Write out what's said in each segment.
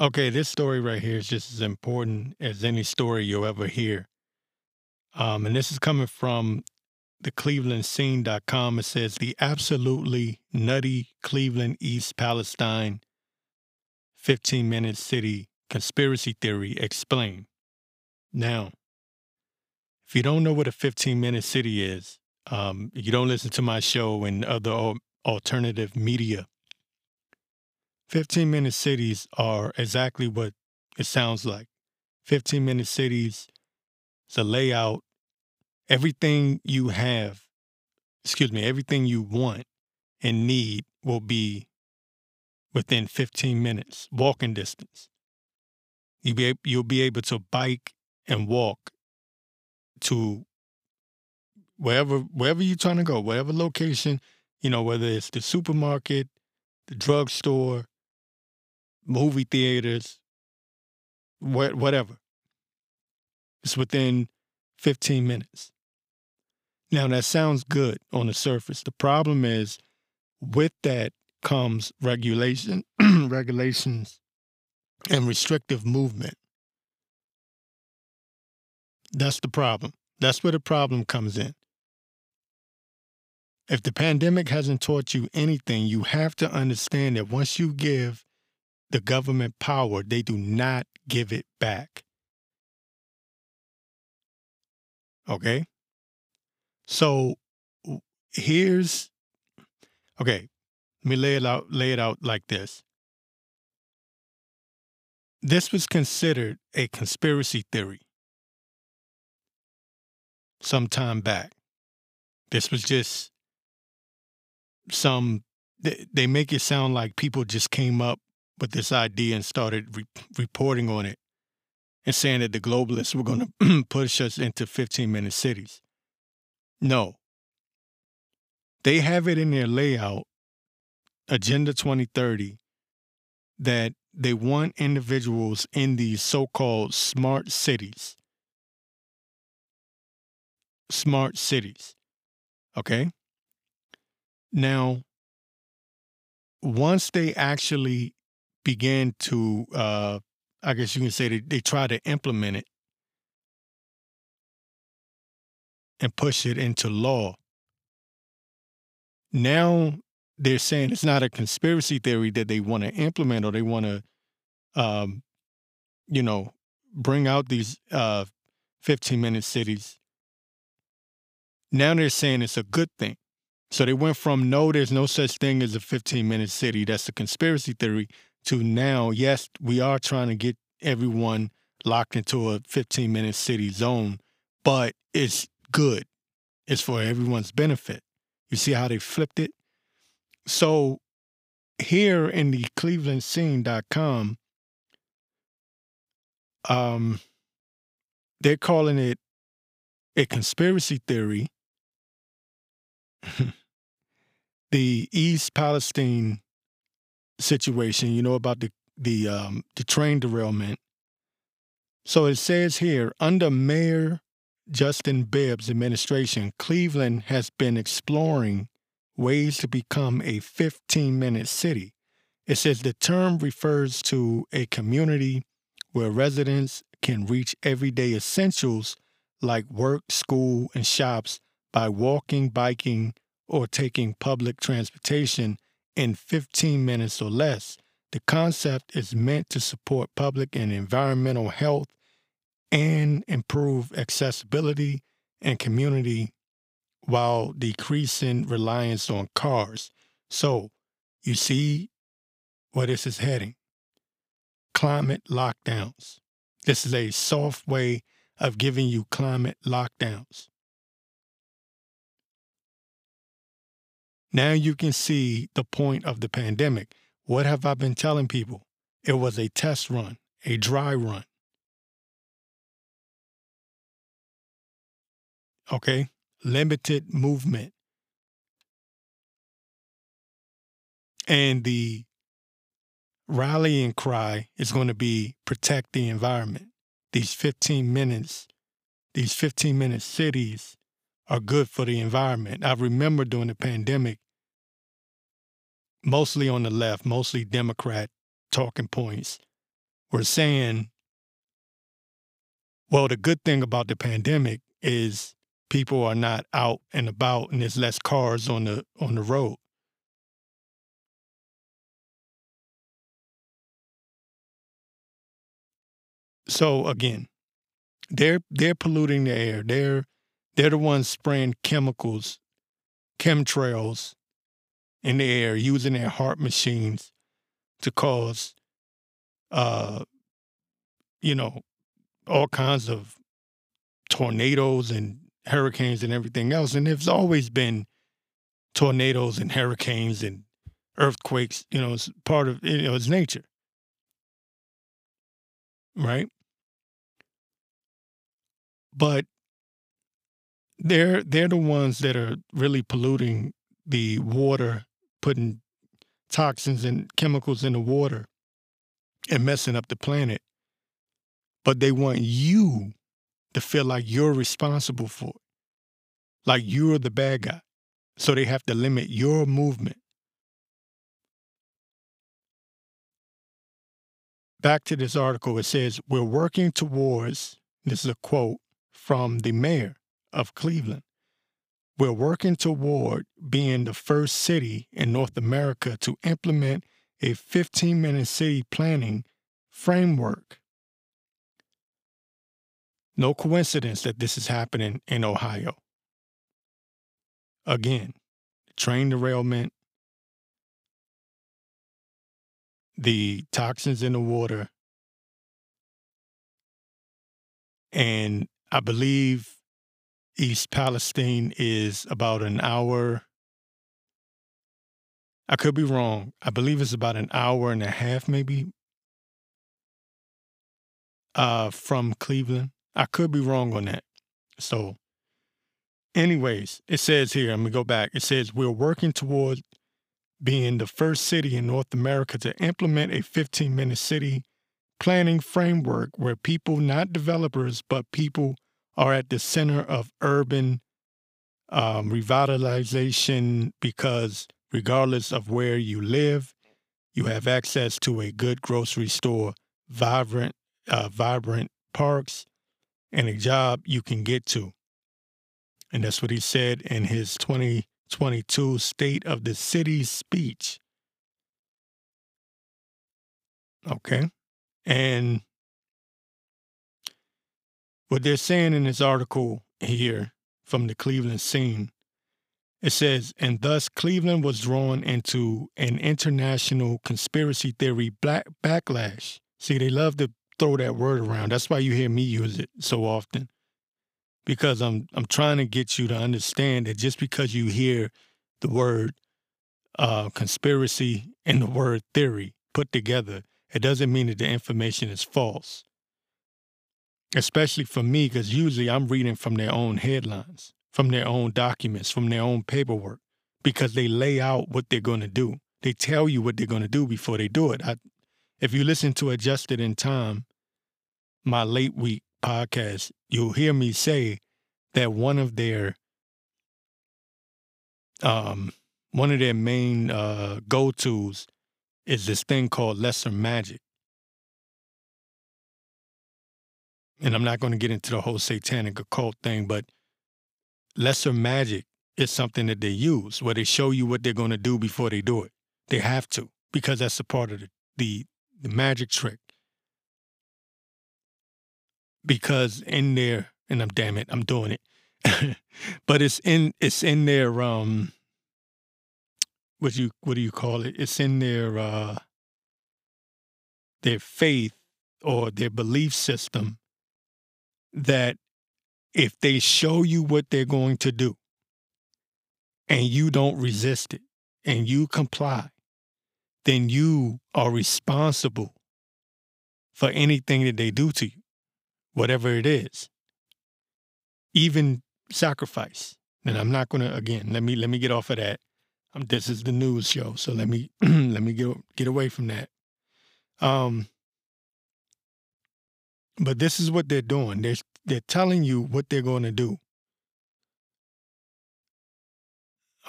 Okay, this story right here is just as important as any story you'll ever hear. Um, and this is coming from the clevelandscene.com. It says the absolutely nutty Cleveland East Palestine 15 minute city conspiracy theory explained. Now, if you don't know what a 15 minute city is, um, you don't listen to my show and other alternative media. 15 minute cities are exactly what it sounds like. 15 minute cities, a layout. Everything you have, excuse me, everything you want and need will be within 15 minutes, walking distance. You be, you'll be able to bike and walk to wherever wherever you're trying to go, wherever location, you know, whether it's the supermarket, the drugstore, movie theaters, wh- whatever. It's within 15 minutes. Now that sounds good on the surface. The problem is with that comes regulation, regulations, and restrictive movement. That's the problem. That's where the problem comes in. If the pandemic hasn't taught you anything, you have to understand that once you give the government power, they do not give it back. Okay? So here's okay, let me lay it out lay it out like this. This was considered a conspiracy theory some time back. This was just some, they, they make it sound like people just came up with this idea and started re- reporting on it and saying that the globalists were going to push us into 15 minute cities. No. They have it in their layout, Agenda 2030, that they want individuals in these so called smart cities smart cities. Okay. Now, once they actually began to, uh, I guess you can say they, they try to implement it and push it into law. Now they're saying it's not a conspiracy theory that they want to implement or they want to, um, you know, bring out these uh, 15 minute cities now they're saying it's a good thing. So they went from no, there's no such thing as a 15 minute city. That's a conspiracy theory to now, yes, we are trying to get everyone locked into a 15 minute city zone, but it's good. It's for everyone's benefit. You see how they flipped it? So here in the clevelandscene.com, um, they're calling it a conspiracy theory the East Palestine situation, you know about the the um, the train derailment. So it says here under Mayor Justin Bibb's administration, Cleveland has been exploring ways to become a 15 minute city. It says the term refers to a community where residents can reach everyday essentials like work, school, and shops by walking, biking, or taking public transportation in 15 minutes or less. The concept is meant to support public and environmental health and improve accessibility and community while decreasing reliance on cars. So, you see where this is heading climate lockdowns. This is a soft way of giving you climate lockdowns. Now you can see the point of the pandemic. What have I been telling people? It was a test run, a dry run. Okay? Limited movement. And the rallying cry is going to be protect the environment. These 15 minutes, these 15 minute cities are good for the environment. I remember during the pandemic, mostly on the left, mostly Democrat talking points were saying, well, the good thing about the pandemic is people are not out and about and there's less cars on the on the road. So again, they're they're polluting the air. They're they're the ones spraying chemicals, chemtrails in the air, using their HAARP machines to cause uh you know all kinds of tornadoes and hurricanes and everything else. And there's always been tornadoes and hurricanes and earthquakes, you know, it's part of you know, it's nature. Right? But they're they're the ones that are really polluting the water, putting toxins and chemicals in the water and messing up the planet. But they want you to feel like you're responsible for it, like you're the bad guy. So they have to limit your movement. Back to this article, it says, We're working towards, this is a quote from the mayor of Cleveland. We're working toward being the first city in North America to implement a 15 minute city planning framework no coincidence that this is happening in Ohio. Again, train derailment, the toxins in the water, and I believe East Palestine is about an hour. I could be wrong. I believe it's about an hour and a half, maybe, uh, from Cleveland. I could be wrong on that. So, anyways, it says here, I'm going to go back. It says, We're working towards being the first city in North America to implement a 15 minute city planning framework where people, not developers, but people are at the center of urban um, revitalization because regardless of where you live, you have access to a good grocery store, vibrant, uh, vibrant parks, and a job you can get to. And that's what he said in his 2022 State of the City speech. Okay. And what they're saying in this article here from the Cleveland scene, it says, and thus Cleveland was drawn into an international conspiracy theory black backlash. See, they love to throw that word around. That's why you hear me use it so often. Because I'm I'm trying to get you to understand that just because you hear the word uh, conspiracy and the word theory put together, it doesn't mean that the information is false. Especially for me, because usually I'm reading from their own headlines, from their own documents, from their own paperwork, because they lay out what they're going to do. They tell you what they're going to do before they do it. I, if you listen to Adjusted in Time, my late week podcast, you'll hear me say that one of their um one of their main uh go-tos is this thing called lesser magic. And I'm not going to get into the whole satanic occult thing, but lesser magic is something that they use where they show you what they're going to do before they do it. They have to because that's a part of the, the, the magic trick because in there, and I'm damn it, I'm doing it. but it's in it's in their um what you what do you call it? It's in their uh their faith or their belief system that if they show you what they're going to do and you don't resist it and you comply, then you are responsible for anything that they do to you whatever it is, even sacrifice. And I'm not going to again. Let me let me get off of that. Um, this is the news show, so let me let me get get away from that. Um, but this is what they're doing. They're they're telling you what they're going to do.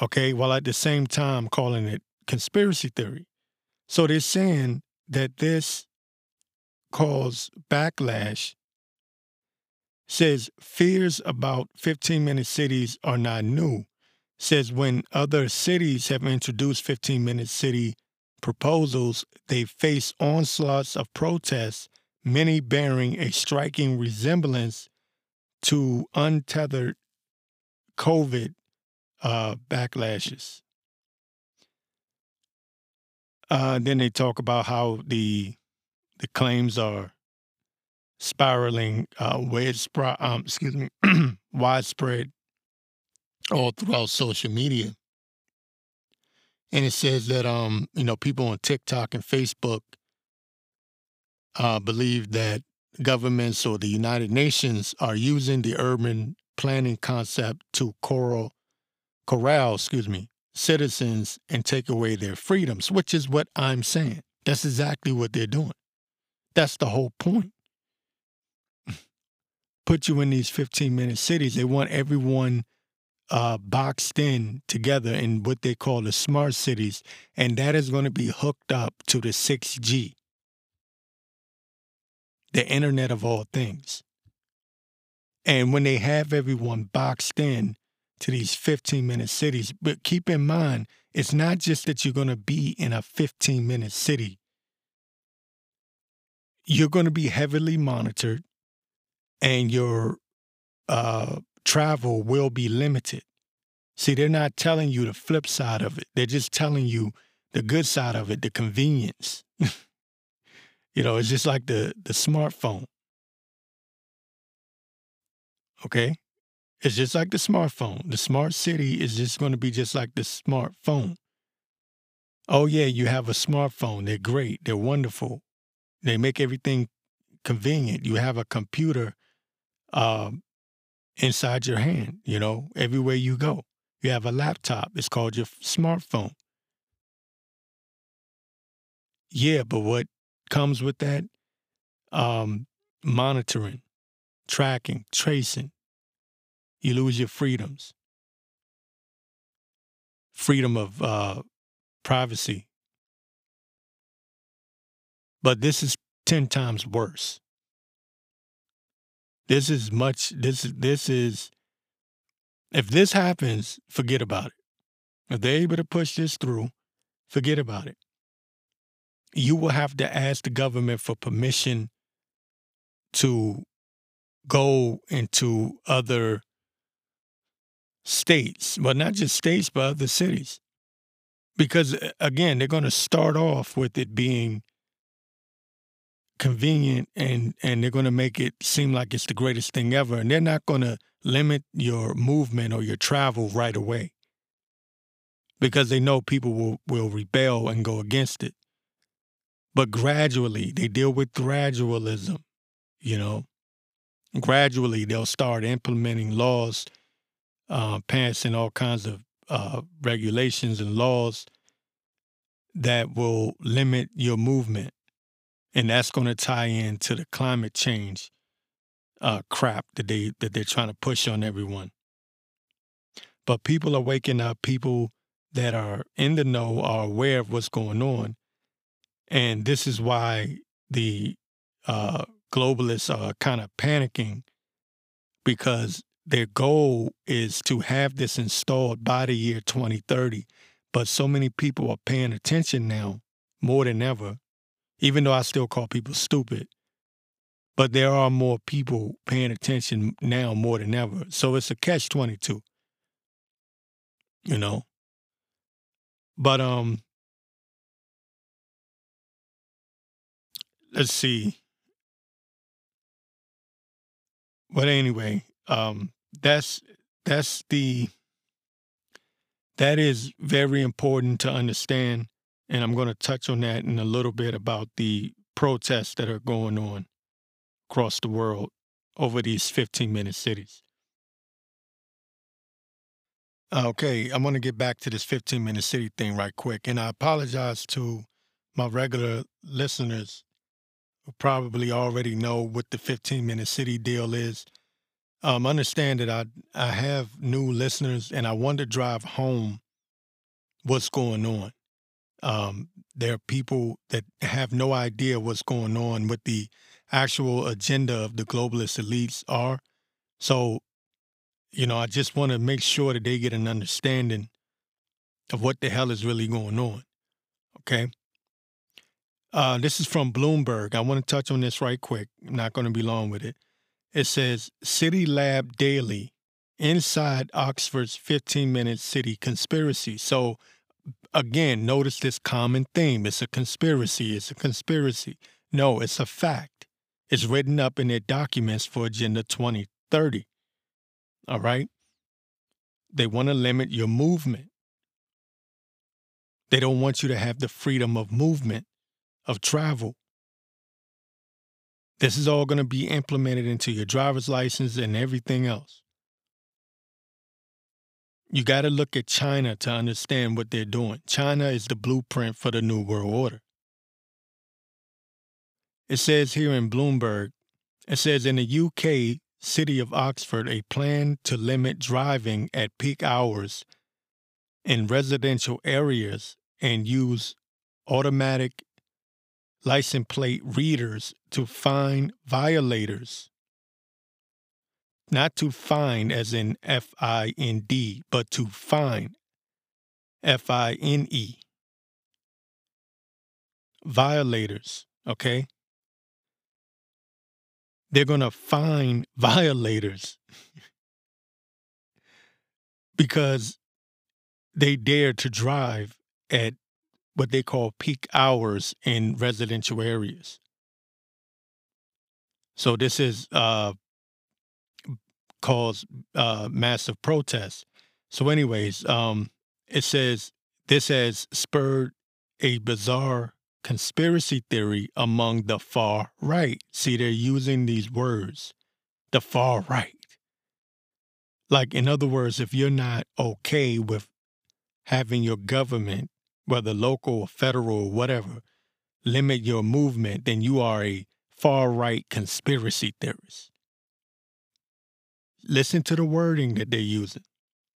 Okay, while at the same time calling it conspiracy theory. So they're saying that this cause backlash says fears about 15 minute cities are not new. Says when other cities have introduced 15 minute city proposals, they face onslaughts of protests, many bearing a striking resemblance to untethered COVID uh, backlashes. Uh, then they talk about how the the claims are spiraling, uh, widespread, um, excuse me, widespread all throughout social media. And it says that um, you know, people on TikTok and Facebook uh, believe that governments or the United Nations are using the urban planning concept to corral, corral, excuse me, citizens and take away their freedoms, which is what I'm saying. That's exactly what they're doing. That's the whole point. Put you in these 15 minute cities. They want everyone uh, boxed in together in what they call the smart cities, and that is going to be hooked up to the 6G, the Internet of all things. And when they have everyone boxed in to these 15 minute cities, but keep in mind, it's not just that you're going to be in a 15 minute city, you're going to be heavily monitored and your uh, travel will be limited. See, they're not telling you the flip side of it. They're just telling you the good side of it, the convenience. you know, it's just like the the smartphone. Okay? It's just like the smartphone. The smart city is just going to be just like the smartphone. Oh yeah, you have a smartphone. They're great. They're wonderful. They make everything convenient. You have a computer um, inside your hand, you know, everywhere you go. You have a laptop. It's called your smartphone. Yeah, but what comes with that? Um, monitoring, tracking, tracing. You lose your freedoms. Freedom of uh, privacy. But this is 10 times worse. This is much this this is if this happens, forget about it. If they're able to push this through, forget about it. You will have to ask the government for permission to go into other states, but not just states, but other cities. Because uh, again, they're going to start off with it being convenient and and they're going to make it seem like it's the greatest thing ever and they're not going to limit your movement or your travel right away because they know people will will rebel and go against it but gradually they deal with gradualism you know gradually they'll start implementing laws uh, passing all kinds of uh, regulations and laws that will limit your movement and that's going to tie into the climate change uh, crap that they that they're trying to push on everyone. But people are waking up. People that are in the know are aware of what's going on, and this is why the uh, globalists are kind of panicking because their goal is to have this installed by the year 2030. But so many people are paying attention now more than ever even though I still call people stupid. But there are more people paying attention now more than ever. So it's a catch 22. You know? But um let's see. But anyway, um that's that's the that is very important to understand and I'm going to touch on that in a little bit about the protests that are going on across the world over these 15 minute cities. Okay, I'm going to get back to this 15 minute city thing right quick. And I apologize to my regular listeners who probably already know what the 15 minute city deal is. Um, understand that I, I have new listeners and I want to drive home what's going on. Um, there are people that have no idea what's going on, what the actual agenda of the globalist elites are. So, you know, I just want to make sure that they get an understanding of what the hell is really going on. Okay. Uh, this is from Bloomberg. I want to touch on this right quick. I'm not going to be long with it. It says CityLab Daily inside Oxford's 15 minute city conspiracy. So, again, notice this common theme. It's a conspiracy. It's a conspiracy. No, it's a fact. It's written up in their documents for Agenda 2030. All right? They want to limit your movement. They don't want you to have the freedom of movement, of travel. This is all going to be implemented into your driver's license and everything else. You got to look at China to understand what they're doing. China is the blueprint for the New World Order. It says here in Bloomberg, it says in the UK city of Oxford, a plan to limit driving at peak hours in residential areas and use automatic license plate readers to find violators. Not to find as in F I N D, but to find F I N E. Violators, okay? They're going to find violators because they dare to drive at what they call peak hours in residential areas. So this is uh, caused uh, massive protests. So, anyways, um, it says this has spurred a bizarre conspiracy theory among the far right. See, they're using these words, the far right. Like, in other words, if you're not okay with having your government whether local or federal or whatever, limit your movement, then you are a far right conspiracy theorist. Listen to the wording that they're using.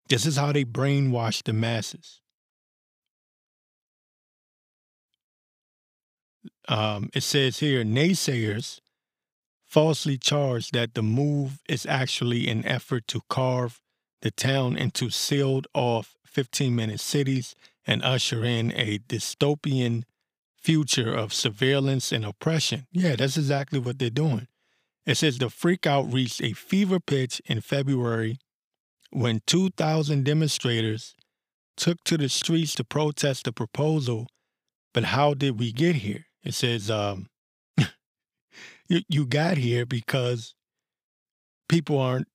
This is how they brainwash the masses. Um, it says here naysayers falsely charge that the move is actually an effort to carve the town into sealed off 15 minute cities and usher in a dystopian future of surveillance and oppression. Yeah, that's exactly what they're doing. It says the freakout reached a fever pitch in February when 2,000 demonstrators took to the streets to protest the proposal. But how did we get here? It says um, you, you got here because people aren't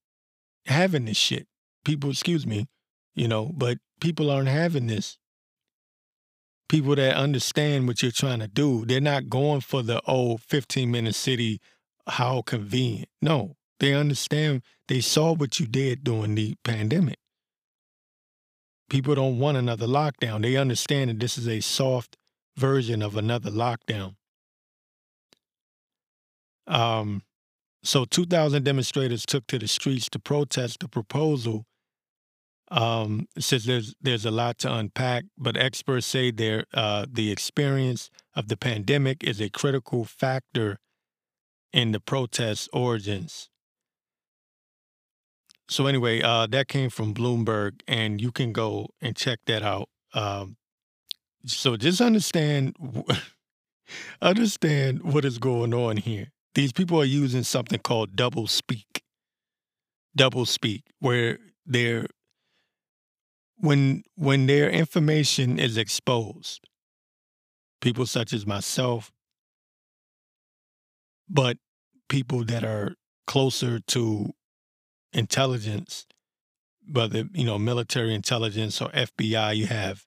having this shit. People, excuse me, you know, but people aren't having this people that understand what you're trying to do. They're not going for the old oh, 15 minute city, how convenient. No, they understand. They saw what you did during the pandemic. People don't want another lockdown. They understand that this is a soft version of another lockdown. Um, so 2,000 demonstrators took to the streets to protest the proposal um, says there's there's a lot to unpack, but experts say there uh, the experience of the pandemic is a critical factor in the protest origins. So anyway, uh, that came from Bloomberg, and you can go and check that out. Um, so just understand understand what is going on here. These people are using something called double speak. Double speak, where they're when when their information is exposed, people such as myself, but people that are closer to intelligence, whether you know military intelligence or FBI, you have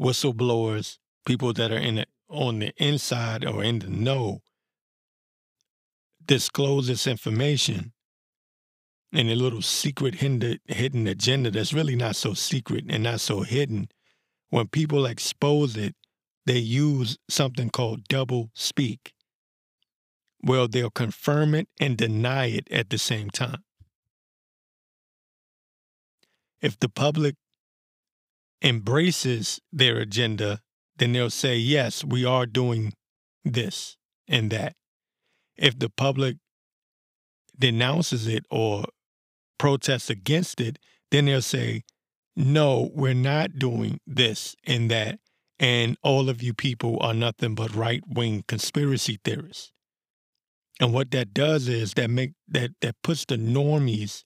whistleblowers, people that are in the, on the inside or in the know, disclose this information and a little secret hidden, agenda that's really not so secret and not so hidden, when people expose it, they use something called double speak. Well, they'll confirm it and deny it at the same time. If the public embraces their agenda, then they'll say, yes, we are doing this and that. If the public denounces it or protests against it, then they'll say, no, we're not doing this and that. And all of you people are nothing but right wing conspiracy theorists. And what that does is that make that that puts the normies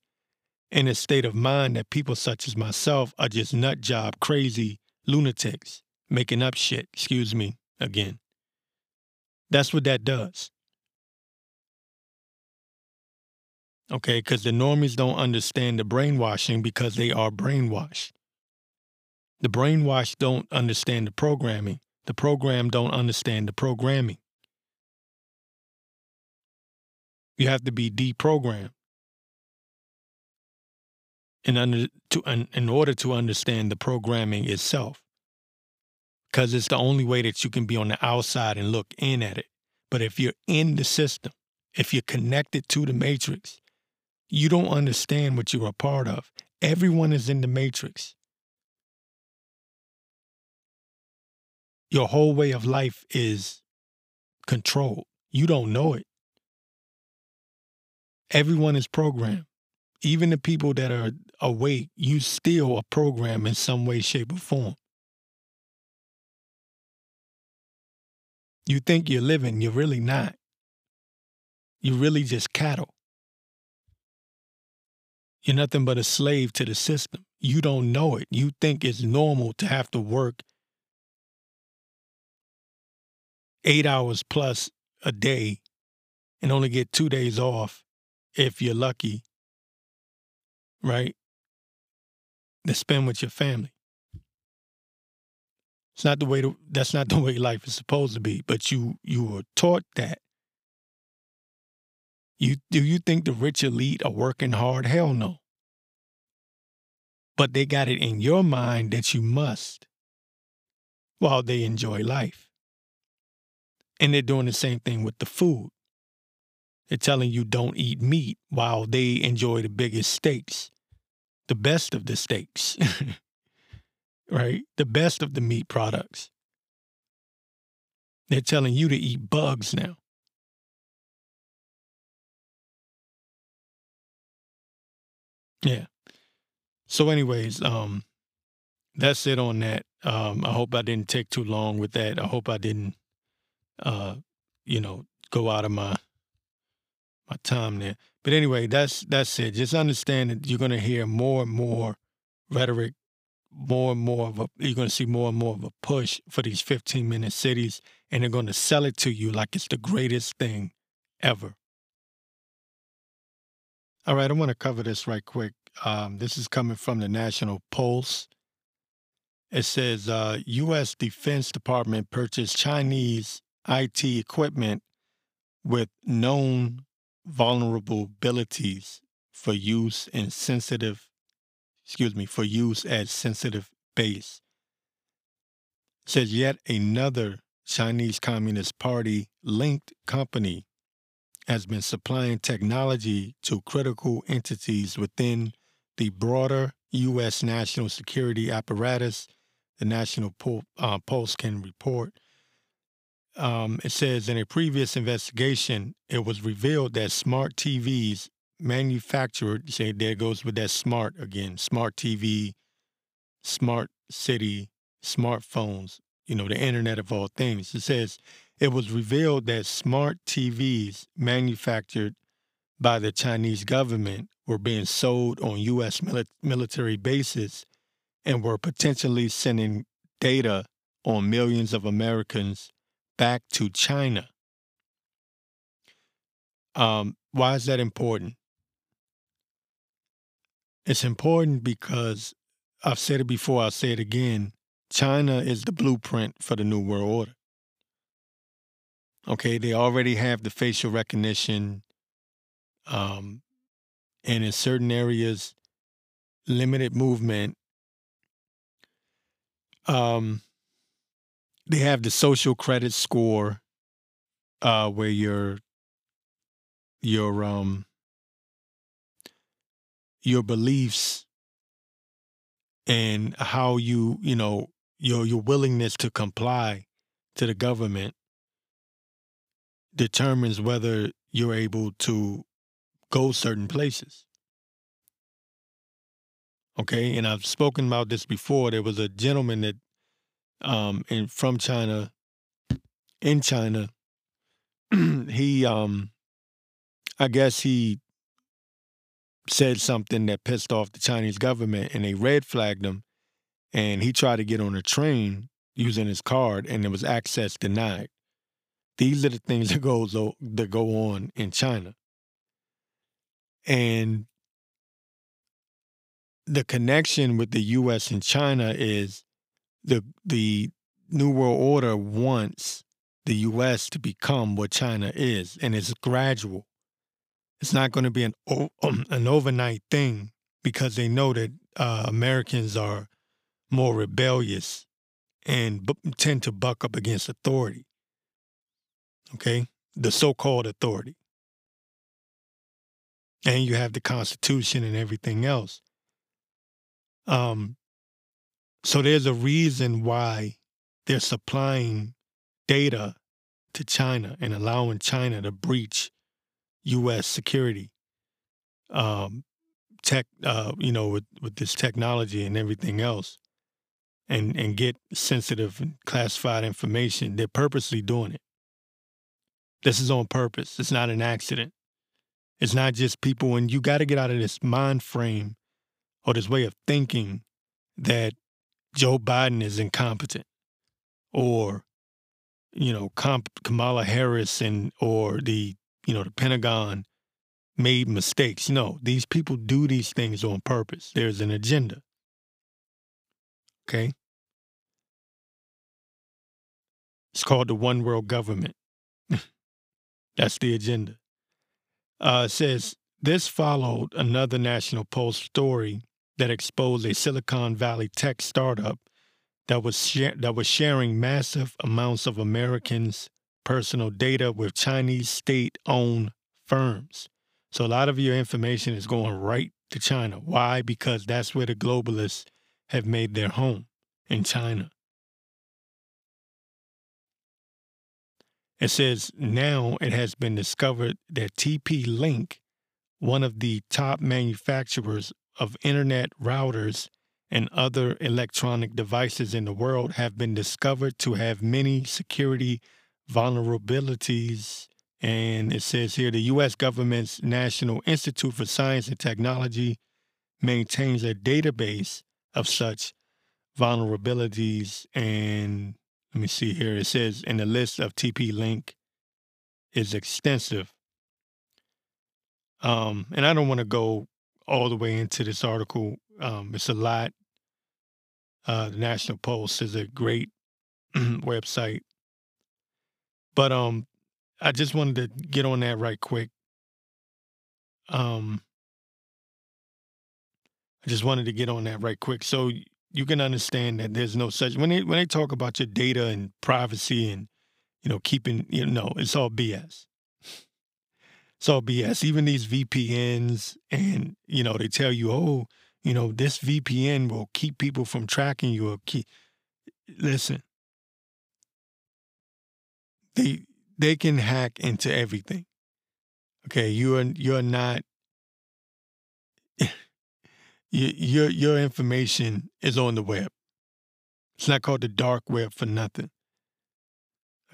in a state of mind that people such as myself are just nut job crazy lunatics making up shit. Excuse me again. That's what that does. Okay, because the normies don't understand the brainwashing because they are brainwashed. The brainwashed don't understand the programming. The program don't understand the programming. You have to be deprogrammed in under to in, in order to understand the programming itself. Because it's the only way that you can be on the outside and look in at it. But if you're in the system, if you're connected to the matrix, you don't understand what you're a part of. Everyone is in the matrix. Your whole way of life is controlled. You don't know it. Everyone is programmed. Even the people that are awake, you still are programmed in some way, shape, or form. You think you're living, you're really not. You're really just cattle. You're nothing but a slave to the system. You don't know it. You think it's normal to have to work eight hours plus a day and only get two days off if you're lucky, right? To spend with your family. It's not the way to, that's not the way life is supposed to be, but you you were taught that you do you think the rich elite are working hard? Hell no. But they got it in your mind that you must while they enjoy life. And they're doing the same thing with the food. They're telling you don't eat meat while they enjoy the biggest steaks, the best of the steaks, right? The best of the meat products. They're telling you to eat bugs now. Yeah. So, anyways, um, that's it on that. Um, I hope I didn't take too long with that. I hope I didn't, uh, you know, go out of my my time there. But anyway, that's that's it. Just understand that you're going to hear more and more rhetoric, more and more of a. You're going to see more and more of a push for these 15 minute cities, and they're going to sell it to you like it's the greatest thing ever. All right, I want to cover this right quick. Um, this is coming from the National Pulse. It says uh, U.S. Defense Department purchased Chinese IT equipment with known vulnerabilities for use in sensitive, excuse me, for use as sensitive base. It says yet another Chinese Communist Party linked company has been supplying technology to critical entities within the broader U.S. national security apparatus, the National Pul- uh, can report. Um, it says in a previous investigation, it was revealed that smart TVs manufactured, say, there goes with that smart again, smart TV, smart city, smartphones, you know, the Internet of all things. It says it was revealed that smart TVs manufactured by the Chinese government were being sold on U.S. Mili- military bases and were potentially sending data on millions of Americans back to China. Um, why is that important? It's important because I've said it before, I'll say it again. China is the blueprint for the New World Order. Okay, they already have the facial recognition um, and in certain areas, limited movement. Um, they have the social credit score, uh, where your your um your beliefs and how you you know your your willingness to comply to the government determines whether you're able to go certain places. Okay, and I've spoken about this before. There was a gentleman that um in from China in China he um I guess he said something that pissed off the Chinese government and they red flagged him and he tried to get on a train using his card and there was access denied. These are the things that goes that go on in China. And the connection with the US and China is the the New World Order wants the US to become what China is, and it's gradual. It's not going to be an an overnight thing because they know that uh, Americans are more rebellious and b- tend to buck up against authority. Okay, the so-called authority, and you have the Constitution and everything else. Um, so there's a reason why they're supplying data to China and allowing China to breach U.S. security, um, tech, uh, you know, with, with this technology and everything else, and and get sensitive and classified information. They're purposely doing it. This is on purpose. It's not an accident. It's not just people, and you got to get out of this mind frame or this way of thinking that Joe Biden is incompetent or you know Kamala Harris and or the you know the Pentagon made mistakes. No, these people do these things on purpose. There's an agenda. Okay? It's called the one world government. That's the agenda. Uh, says this followed another National Post story that exposed a Silicon Valley tech startup that was that was sharing massive amounts of Americans' personal data with Chinese state-owned firms. So a lot of your information is going right to China. Why? Because that's where the globalists have made their home in China. It says now it has been discovered that TP Link, one of the top manufacturers of internet routers and other electronic devices in the world have been discovered to have many security vulnerabilities. And it says here the U.S. government's National Institute for Science and Technology maintains a database of such vulnerabilities. And let me see here. It says, in the list of TP Link is extensive. Um, and I don't want to go all the way into this article. Um, it's a lot. Uh, the National Post is a great website, but um, I just wanted to get on that right quick. Um, I just wanted to get on that right quick, so you can understand that there's no such when they when they talk about your data and privacy and you know keeping you know it's all BS. It's all BS. Even these VPNs, and you know, they tell you, oh, you know, this VPN will keep people from tracking you. Or keep. Listen, they they can hack into everything. Okay, you are you're not. your your information is on the web. It's not called the dark web for nothing.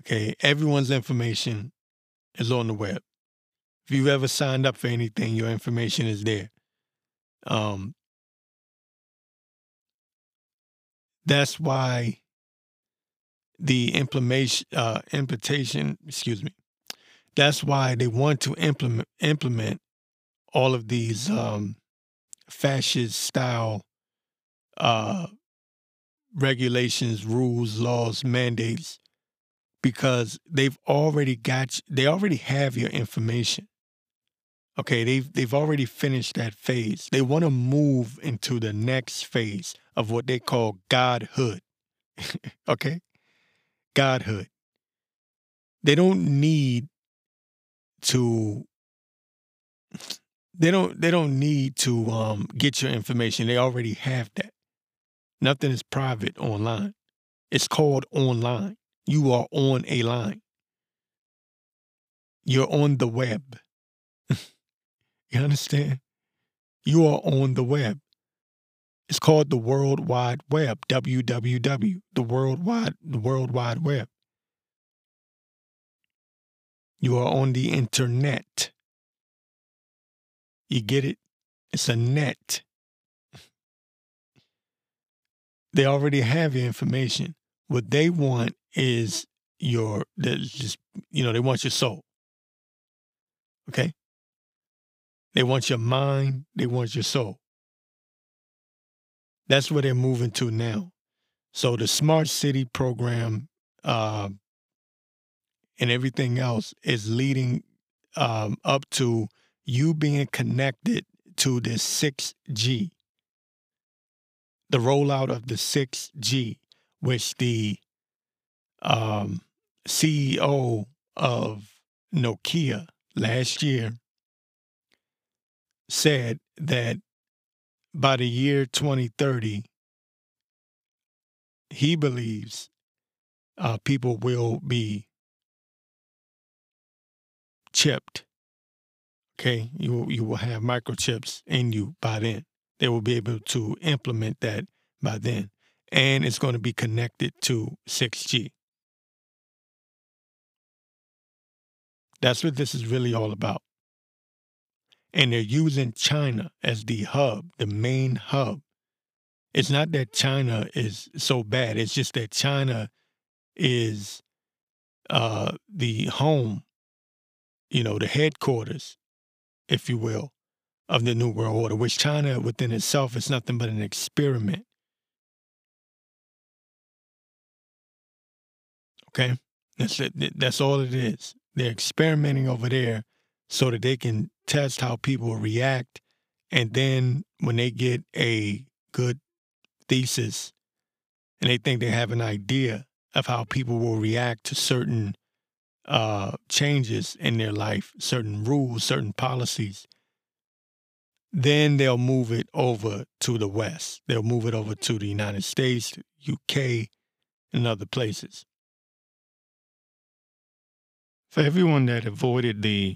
Okay, everyone's information is on the web. If you've ever signed up for anything, your information is there. Um, that's why the implementation, uh, implementation, excuse me, that's why they want to implement implement all of these um, fascist style uh, regulations, rules, laws, mandates, because they've already got you, they already have your information. Okay, they've they've already finished that phase. They want to move into the next phase of what they call godhood. okay? Godhood. They don't need to they don't they don't need to um, get your information. They already have that. Nothing is private online. It's called online. You are on a line. You're on the web. you understand? You are on the web. It's called the World Wide Web, www, the World Wide, the World Wide Web. You are on the internet. You get it? It's a net. They already have your information. What they want is your just you know, they want your soul. Okay? They want your mind, they want your soul. That's where they're moving to now. So the smart city program uh, and everything else is leading um, up to you being connected to this 6G, the rollout of the 6G, which the um, CEO of Nokia last year said that by the year 2030, he believes uh, people will be chipped. Okay, you will, you will have microchips in you by then. They will be able to implement that by then, and it's going to be connected to 6G. That's what this is really all about. And they're using China as the hub, the main hub. It's not that China is so bad, it's just that China is uh, the home, you know, the headquarters, if you will, of the New World Order, which China within itself is nothing but an experiment. Okay? That's it. That's all it is. They're experimenting over there so that they can test how people react. And then when they get a good thesis and they think they have an idea of how people will react to certain uh, changes in their life, certain rules, certain policies, then they'll move it over to the West. They'll move it over to the United States, UK, and other places for everyone that avoided the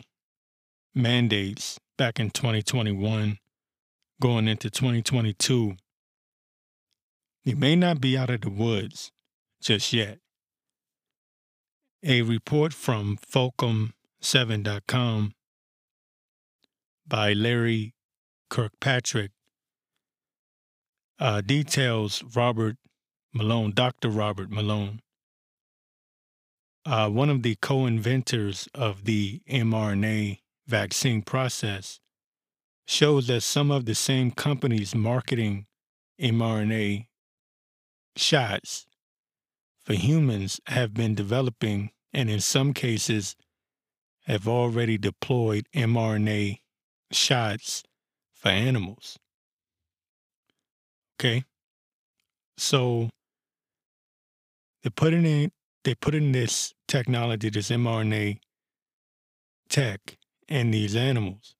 mandates back in 2021, going into 2022, you may not be out of the woods just yet. A report from Fulcrum7.com by Larry Kirkpatrick uh, details Robert Malone, Dr. Robert Malone, uh, one of the co inventors of the mRNA vaccine process, shows that some of the same companies marketing mRNA shots for humans have been developing and, in some cases, have already deployed mRNA shots for animals. Okay. So they're putting in they put in this technology, this mRNA tech in these animals.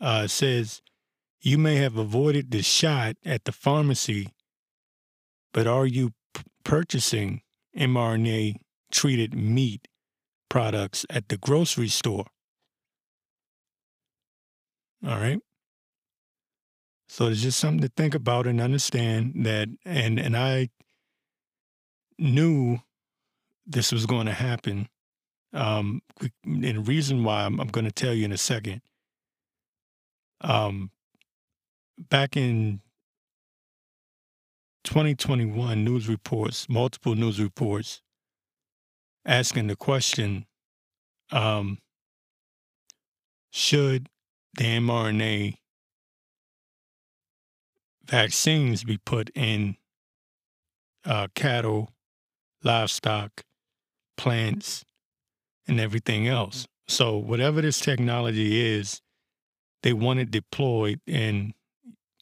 Uh, says you may have avoided the shot at the pharmacy, but are you p- purchasing mRNA treated meat products at the grocery store? All right. So it's just something to think about and understand that and and I knew this was going to happen. Um, and the reason why I'm, I'm going to tell you in a second. Um, back in 2021, news reports, multiple news reports, asking the question um, should the mRNA vaccines be put in uh, cattle, livestock, plants, and everything else. So whatever this technology is, they want it deployed and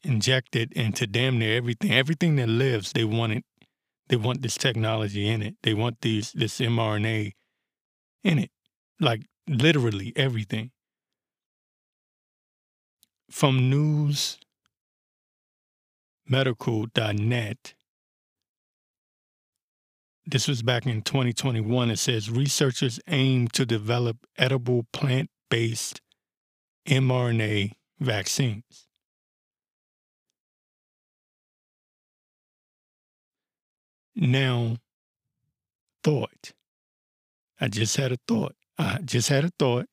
injected into damn near everything. Everything that lives, they want it. They want this technology in it. They want these this mRNA in it, like literally everything. From newsmedical.net, this was back in 2021. It says researchers aim to develop edible plant based mRNA vaccines. Now, thought. I just had a thought. I just had a thought.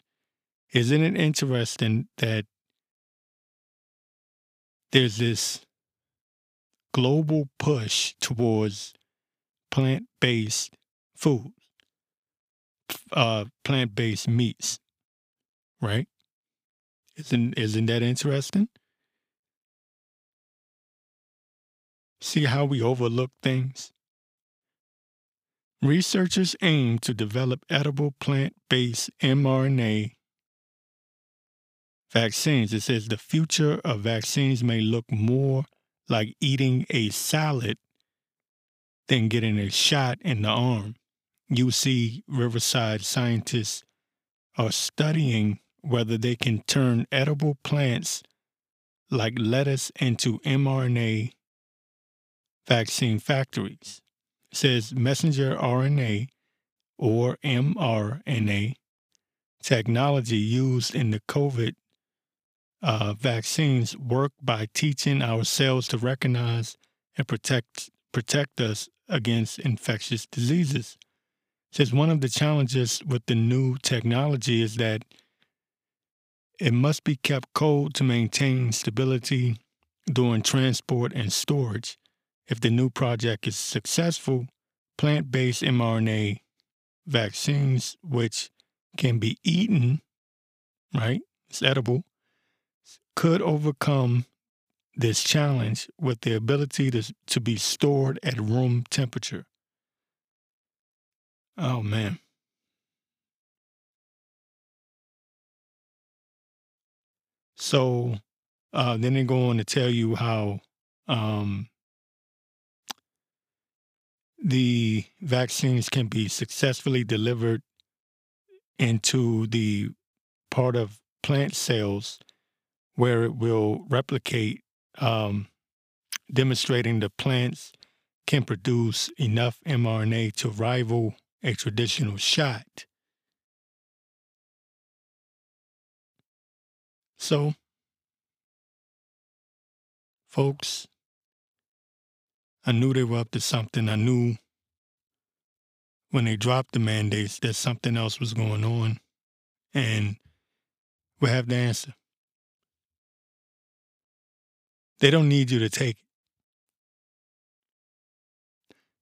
Isn't it interesting that there's this global push towards plant based foods, uh, plant based meats, right? Isn't isn't that interesting? See how we overlook things? Researchers aim to develop edible plant based mRNA vaccines. It says the future of vaccines may look more like eating a salad than getting a shot in the arm. UC Riverside scientists are studying whether they can turn edible plants like lettuce into mRNA vaccine factories. Says messenger RNA or mRNA technology used in the COVID uh, vaccines work by teaching our cells to recognize and protect protect us against infectious diseases. Says one of the challenges with the new technology is that it must be kept cold to maintain stability during transport and storage. If the new project is successful, plant based mRNA vaccines, which can be eaten, right? It's edible, could overcome this challenge with the ability to, to be stored at room temperature. Oh, man. So uh, then they go on to tell you how um, the vaccines can be successfully delivered into the part of plant cells where it will replicate, um, demonstrating the plants can produce enough mRNA to rival a traditional shot. So, folks, I knew they were up to something. I knew when they dropped the mandates that something else was going on. And we have the answer. They don't need you to take it.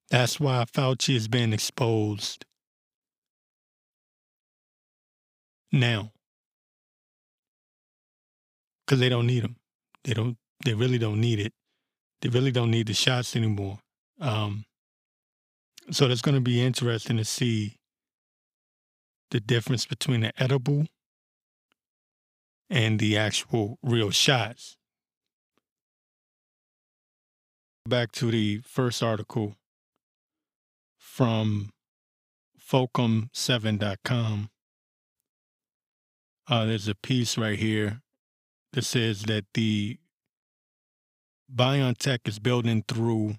That's why Fauci is being exposed now because they don't need them. They don't. They really don't need it. They really don't need the shots anymore. Um, so it's going to be interesting to see the difference between the edible and the actual real shots. Back to the first article from Fulcrum7.com. Uh, there's a piece right here that says that the BioNTech is building through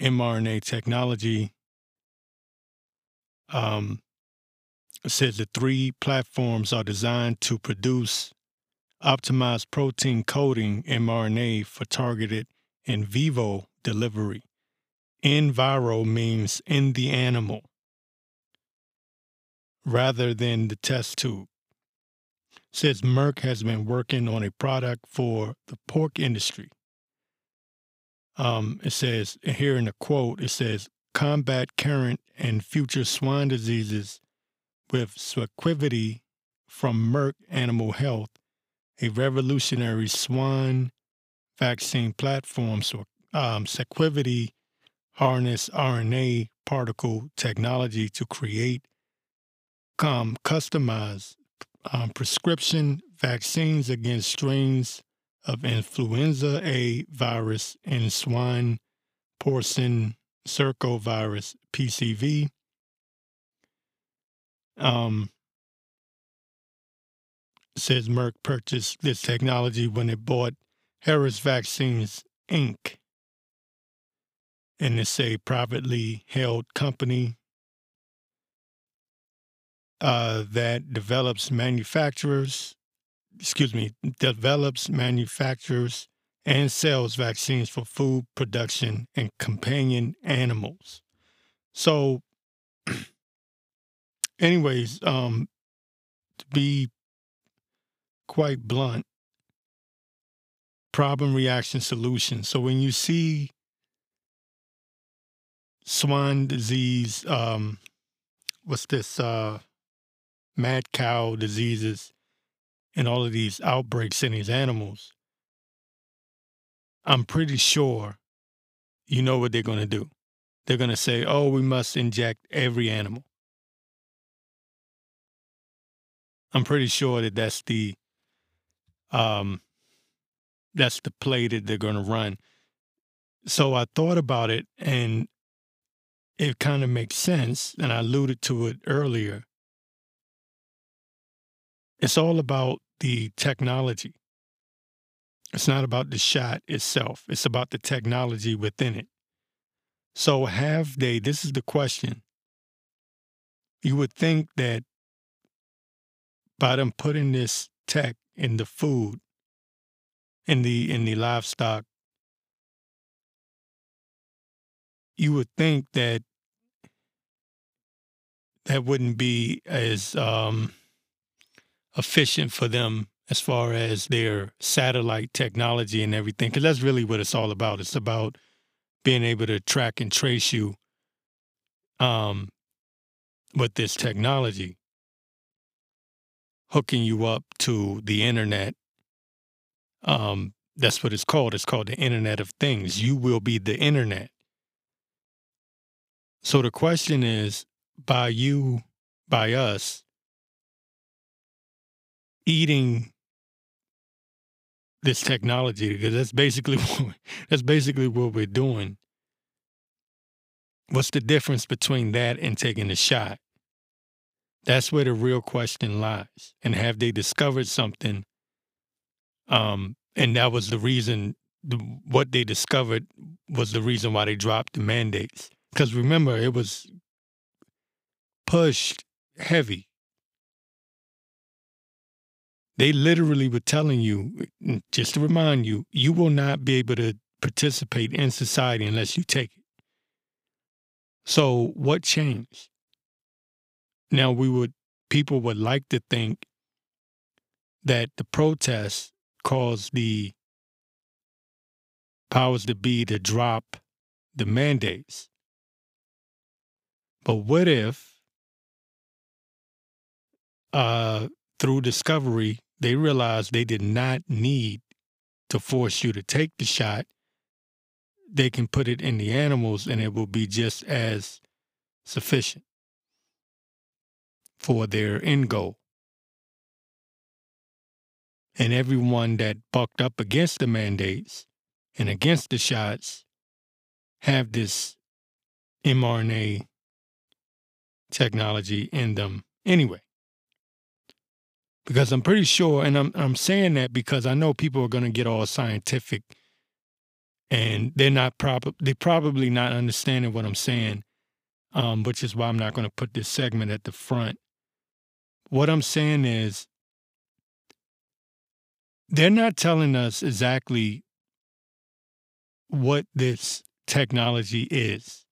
mRNA technology. Um, the three platforms are designed to produce optimized protein coding mRNA for targeted in vivo delivery. In vivo means in the animal rather than the test tube says Merck has been working on a product for the pork industry. Um, it says here in the quote, it says combat current and future swine diseases with Sequivity from Merck Animal Health, a revolutionary swine vaccine platform. So, um, Sequivity harness RNA particle technology to create um, customized um, prescription vaccines against strains of influenza A virus and swine porcine circovirus PCV. Um, says Merck purchased this technology when it bought Harris Vaccines Inc. and it's a privately held company uh, that develops manufacturers, excuse me, develops manufactures, and sells vaccines for food production and companion animals. So, anyways, um, to be quite blunt, problem, reaction, solution. So when you see swine disease, um, what's this? Uh, mad cow diseases and all of these outbreaks in these animals, I'm pretty sure you know what they're going to do. They're going to say, oh, we must inject every animal. I'm pretty sure that that's the um, that's the play that they're going to run. So I thought about it, and it kind of makes sense, and I alluded to it earlier. It's all about the technology. It's not about the shot itself, it's about the technology within it. So, have they, this is the question. You would think that by them putting this tech in the food, in the in the livestock, you would think that that wouldn't be as um, efficient for them as far as their satellite technology and everything, because that's really what it's all about. It's about being able to track and trace you um, with this technology, hooking you up to the internet. Um, that's what it's called. It's called the Internet of Things. You will be the internet. So the question is by you, by us, eating this technology because that's basically what, that's basically what we're doing. What's the difference between that and taking a shot? That's where the real question lies. And have they discovered something? Um, and that was the reason. The, what they discovered was the reason why they dropped the mandates. Because remember, it was pushed heavy they literally were telling you, just to remind you, you will not be able to participate in society unless you take it. So, what changed? Now, we would, people would like to think that the protests caused the powers to be to drop the mandates. But what if, uh, through discovery, they realized they did not need to force you to take the shot. They can put it in the animals and it will be just as sufficient for their end goal. And everyone that bucked up against the mandates and against the shots have this mRNA technology in them anyway because I'm pretty sure, and I'm I'm saying that because I know people are going to get all scientific, and they're not proper. They're probably not understanding what I'm saying, um, which is why I'm not going to put this segment at the front. What I'm saying is, they're not telling us exactly what this technology is.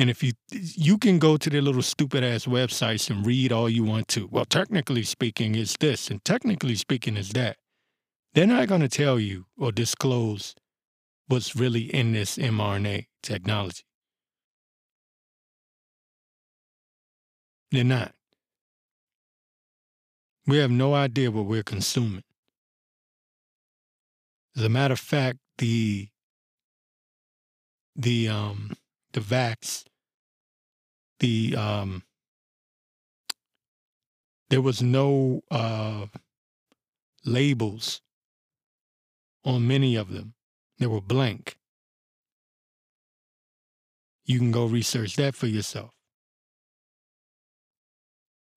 And if you you can go to their little stupid ass websites and read all you want to. Well, technically speaking, it's this, and technically speaking, is that. They're not going to tell you or disclose what's really in this mRNA technology. They're not. We have no idea what we're consuming. As a matter of fact, the the um the vax the um, there was no uh, labels on many of them. They were blank. You can go research that for yourself.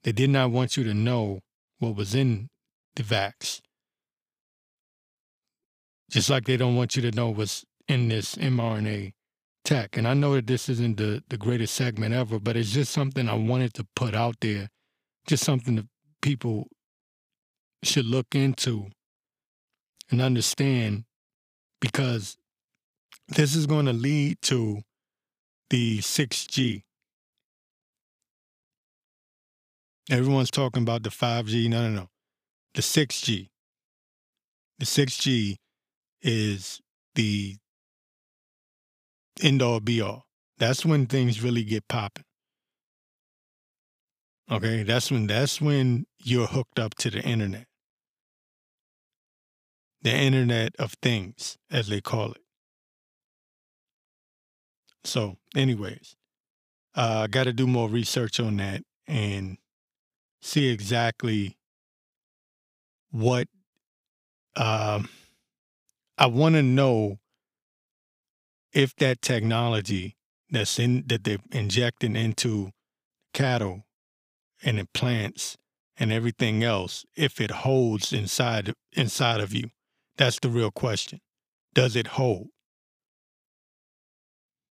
They did not want you to know what was in the vax. Just like they don't want you to know what's in this mRNA tech. And I know that this isn't the, the greatest segment ever, but it's just something I wanted to put out there, just something that people should look into and understand because this is going to lead to the 6G. Everyone's talking about the 5G. No, no, no. The 6G. The 6G is the end all be all. That's when things really get popping. Okay, that's when that's when you're hooked up to the internet. The internet of things, as they call it. So, anyways, uh, I got to do more research on that and see exactly what um, I want to know if that technology that's in that they're injecting into cattle and in plants and everything else, if it holds inside inside of you, that's the real question. Does it hold?